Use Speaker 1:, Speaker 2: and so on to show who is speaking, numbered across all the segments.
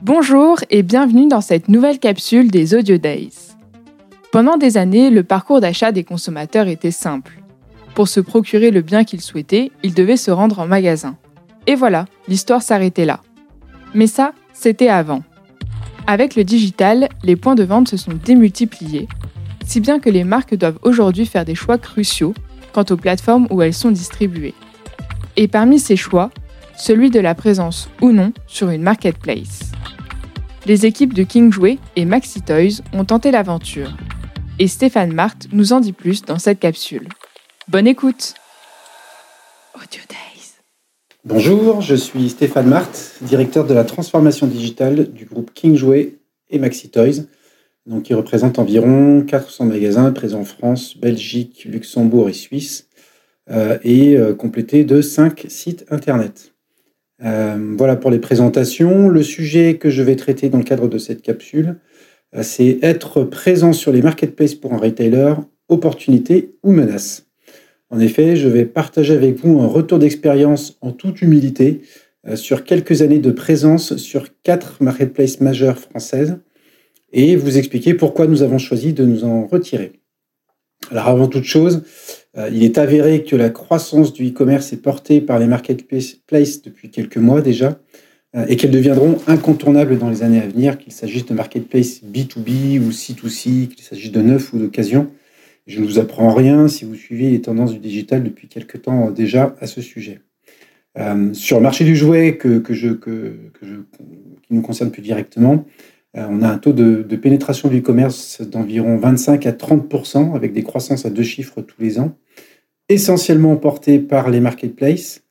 Speaker 1: Bonjour et bienvenue dans cette nouvelle capsule des Audio Days. Pendant des années, le parcours d'achat des consommateurs était simple. Pour se procurer le bien qu'ils souhaitaient, ils devaient se rendre en magasin. Et voilà, l'histoire s'arrêtait là. Mais ça, c'était avant. Avec le digital, les points de vente se sont démultipliés, si bien que les marques doivent aujourd'hui faire des choix cruciaux quant aux plateformes où elles sont distribuées. Et parmi ces choix, celui de la présence ou non sur une marketplace. Les équipes de King Jouet et Maxi Toys ont tenté l'aventure. Et Stéphane Marthe nous en dit plus dans cette capsule. Bonne écoute
Speaker 2: Audio Days. Bonjour, je suis Stéphane Marthe, directeur de la transformation digitale du groupe King Jouet et Maxi Toys, donc qui représente environ 400 magasins présents en France, Belgique, Luxembourg et Suisse, euh, et euh, complété de 5 sites internet. Euh, voilà pour les présentations. Le sujet que je vais traiter dans le cadre de cette capsule, euh, c'est être présent sur les marketplaces pour un retailer, opportunité ou menace. En effet, je vais partager avec vous un retour d'expérience en toute humilité euh, sur quelques années de présence sur quatre marketplaces majeures françaises et vous expliquer pourquoi nous avons choisi de nous en retirer. Alors avant toute chose, il est avéré que la croissance du e-commerce est portée par les marketplaces depuis quelques mois déjà euh, et qu'elles deviendront incontournables dans les années à venir, qu'il s'agisse de marketplace B2B ou C2C, qu'il s'agisse de neuf ou d'occasion. Je ne vous apprends rien si vous suivez les tendances du digital depuis quelques temps déjà à ce sujet. Euh, sur le marché du jouet que, je, que, je, qui nous concerne plus directement, euh, on a un taux de, pénétration du e-commerce d'environ 25 à 30% avec des croissances à deux chiffres tous les ans, essentiellement porté par les marketplaces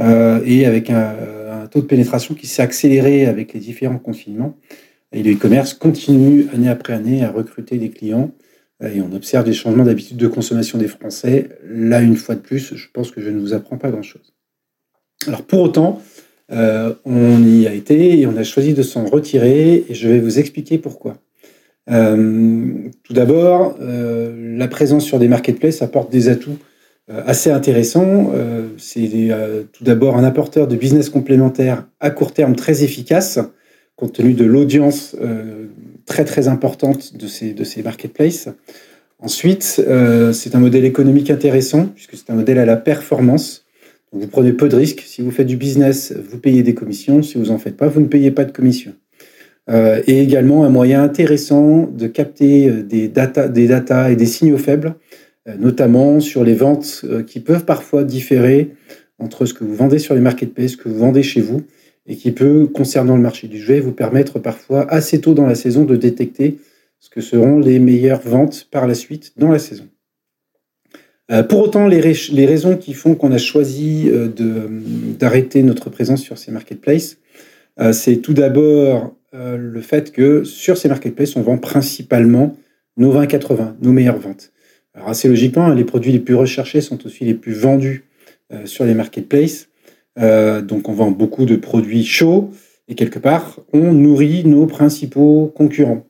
Speaker 2: euh, et avec un, taux de pénétration qui s'est accéléré avec les différents confinements. Et le e-commerce continue année après année à recruter des clients euh, et on observe des changements d'habitude de consommation des Français. Là, une fois de plus, je pense que je ne vous apprends pas grand-chose. Alors pour autant, euh, on y a été et on a choisi de s'en retirer et je vais vous expliquer pourquoi. Euh, tout d'abord, euh, la présence sur des marketplaces apporte des atouts assez intéressants. C'est tout d'abord un apporteur de business complémentaire à court terme très efficace, compte tenu de l'audience très très importante de ces, de ces marketplaces. Ensuite, c'est un modèle économique intéressant, puisque c'est un modèle à la performance. Vous prenez peu de risques. Si vous faites du business, vous payez des commissions. Si vous n'en faites pas, vous ne payez pas de commissions. Euh, et également un moyen intéressant de capter euh, des data, des data et des signaux faibles, euh, notamment sur les ventes qui peuvent parfois différer entre ce que vous vendez sur les marketplaces, ce que vous vendez chez vous, et qui peut, concernant le marché du jouet, vous permettre parfois assez tôt dans la saison de détecter ce que seront les meilleures ventes par la suite dans la saison. Euh, pour autant, les, raisons qui font qu'on a choisi euh, d'arrêter notre présence sur ces marketplaces, euh, c'est tout d'abord le fait que sur ces marketplaces, on vend principalement nos 20-80, nos meilleures ventes. Alors assez logiquement, hein, les produits les plus recherchés sont aussi les plus vendus sur les marketplaces. donc on vend beaucoup de produits chauds et quelque part, on nourrit nos principaux concurrents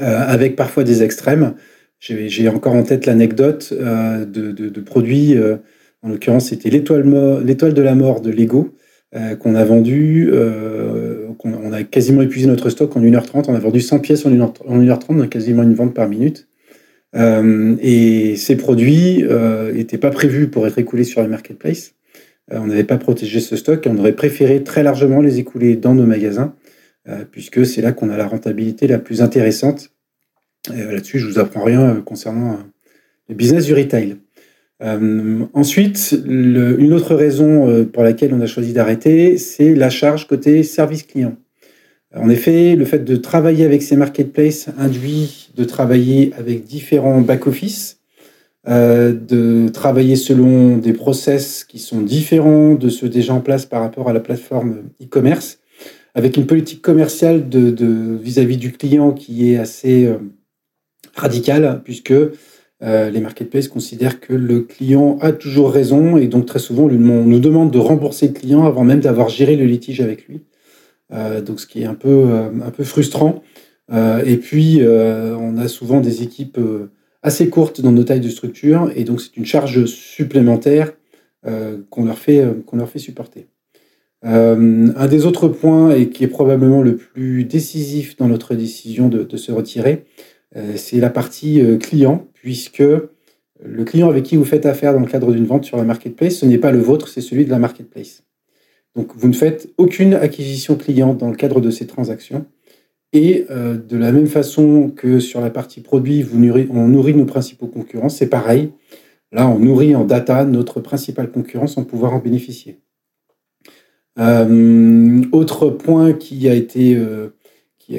Speaker 2: avec parfois des extrêmes. J'ai encore en tête l'anecdote euh, de, produits, euh, en l'occurrence c'était l'étoile de la mort de Lego, euh, qu'on a vendu, on a quasiment épuisé notre stock en 1h30, on a vendu 100 pièces en 1h, en 1h30, on a quasiment une vente par minute. et ces produits n'étaient pas prévus pour être écoulés sur les marketplaces. on n'avait pas protégé ce stock et on aurait préféré très largement les écouler dans nos magasins, puisque c'est là qu'on a la rentabilité la plus intéressante euh, là-dessus, je vous apprends rien euh, concernant euh, le business du retail. ensuite, une autre raison pour laquelle on a choisi d'arrêter, c'est la charge côté service client. En effet, le fait de travailler avec ces marketplaces induit de travailler avec différents back-office, de travailler selon des process qui sont différents de ceux déjà en place par rapport à la plateforme e-commerce, avec une politique commerciale vis-à-vis -vis du client qui est assez radical puisque euh, les marketplaces considèrent que le client a toujours raison et donc très souvent nous demande de rembourser le client avant même d'avoir géré le litige avec lui. Euh, donc ce qui est un peu, euh, frustrant. et puis on a souvent des équipes assez courtes dans nos tailles de structure et donc c'est une charge supplémentaire qu'on leur, fait, supporter. un des autres points, et qui est probablement le plus décisif dans notre décision de se retirer, c'est la partie client, puisque le client avec qui vous faites affaire dans le cadre d'une vente sur la marketplace, ce n'est pas le vôtre, c'est celui de la marketplace. Donc vous ne faites aucune acquisition client dans le cadre de ces transactions. Et euh, de la même façon que sur la partie produit, on nourrit nos principaux concurrents, c'est pareil. Là, on nourrit en data notre principale concurrent sans pouvoir en bénéficier. Euh, autre point qui a été euh,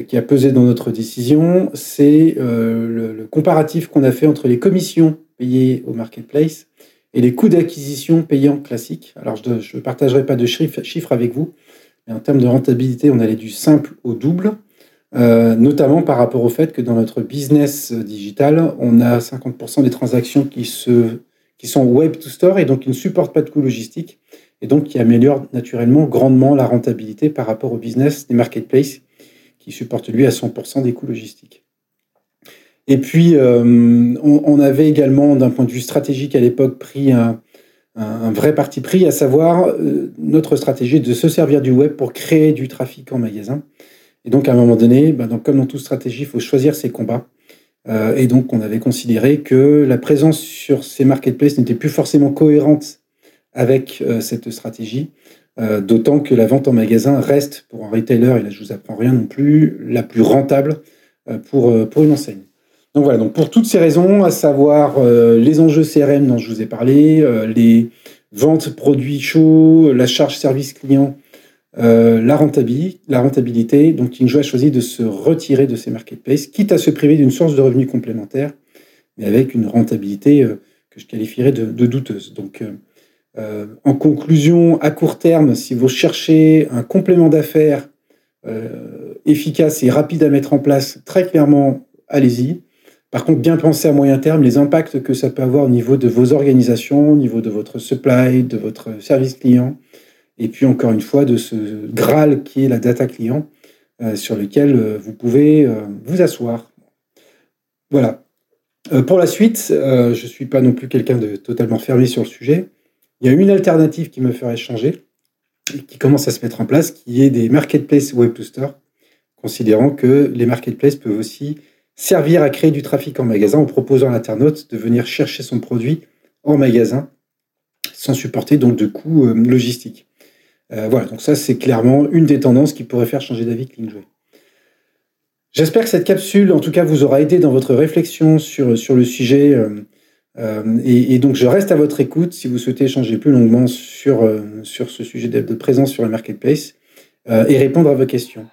Speaker 2: qui, a, pesé dans notre décision, c'est le, le, comparatif qu'on a fait entre les commissions payées au marketplace et les coûts d'acquisition payants classiques. Alors, je ne partagerai pas de chiffres avec vous, mais en termes de rentabilité, on allait du simple au double, euh, notamment par rapport au fait que dans notre business digital, on a 50% des transactions qui, qui sont web to store et donc qui ne supportent pas de coûts logistiques et donc qui améliorent naturellement grandement la rentabilité par rapport au business des marketplaces qui supportent lui à 100% des coûts logistiques. Et puis, euh, on, avait également, d'un point de vue stratégique à l'époque, pris un, vrai parti pris, à savoir euh, notre stratégie de se servir du web pour créer du trafic en magasin. Et donc, à un moment donné, ben, comme dans toute stratégie, il faut choisir ses combats. Euh, et donc, on avait considéré que la présence sur ces marketplaces n'était plus forcément cohérente avec cette stratégie, d'autant que la vente en magasin reste, pour un retailer, et là je vous apprends rien non plus, la plus rentable pour, pour une enseigne. Donc voilà, donc pour toutes ces raisons, à savoir euh, les enjeux CRM dont je vous ai parlé, euh, les ventes produits chauds, la charge service client, euh, la, rentabilité, la rentabilité, donc Kingjo a choisi de se retirer de ces marketplaces, quitte à se priver d'une source de revenus complémentaire, mais avec une rentabilité que je qualifierais de, de douteuse. Donc en conclusion, à court terme, si vous cherchez un complément d'affaires efficace et rapide à mettre en place, très clairement, allez-y. Par contre, bien penser à moyen terme les impacts que ça peut avoir au niveau de vos organisations, au niveau de votre supply, de votre service client, et puis encore une fois de ce Graal qui est la data client euh, sur lequel euh, vous pouvez euh, vous asseoir. Voilà. pour la suite, je ne suis pas non plus quelqu'un de totalement fermé sur le sujet. Il y a une alternative qui me ferait changer qui commence à se mettre en place, qui est des marketplaces web considérant que les marketplaces peuvent aussi servir à créer du trafic en magasin en proposant à l'internaute de venir chercher son produit en magasin sans supporter donc de coûts euh, logistiques. Euh, voilà, donc ça c'est clairement une des tendances qui pourrait faire changer d'avis Clingway. J'espère que cette capsule, en tout cas, vous aura aidé dans votre réflexion sur, sur le sujet. Euh, et, donc, je reste à votre écoute si vous souhaitez échanger plus longuement sur, sur ce sujet de, présence sur le marketplace et répondre à vos questions.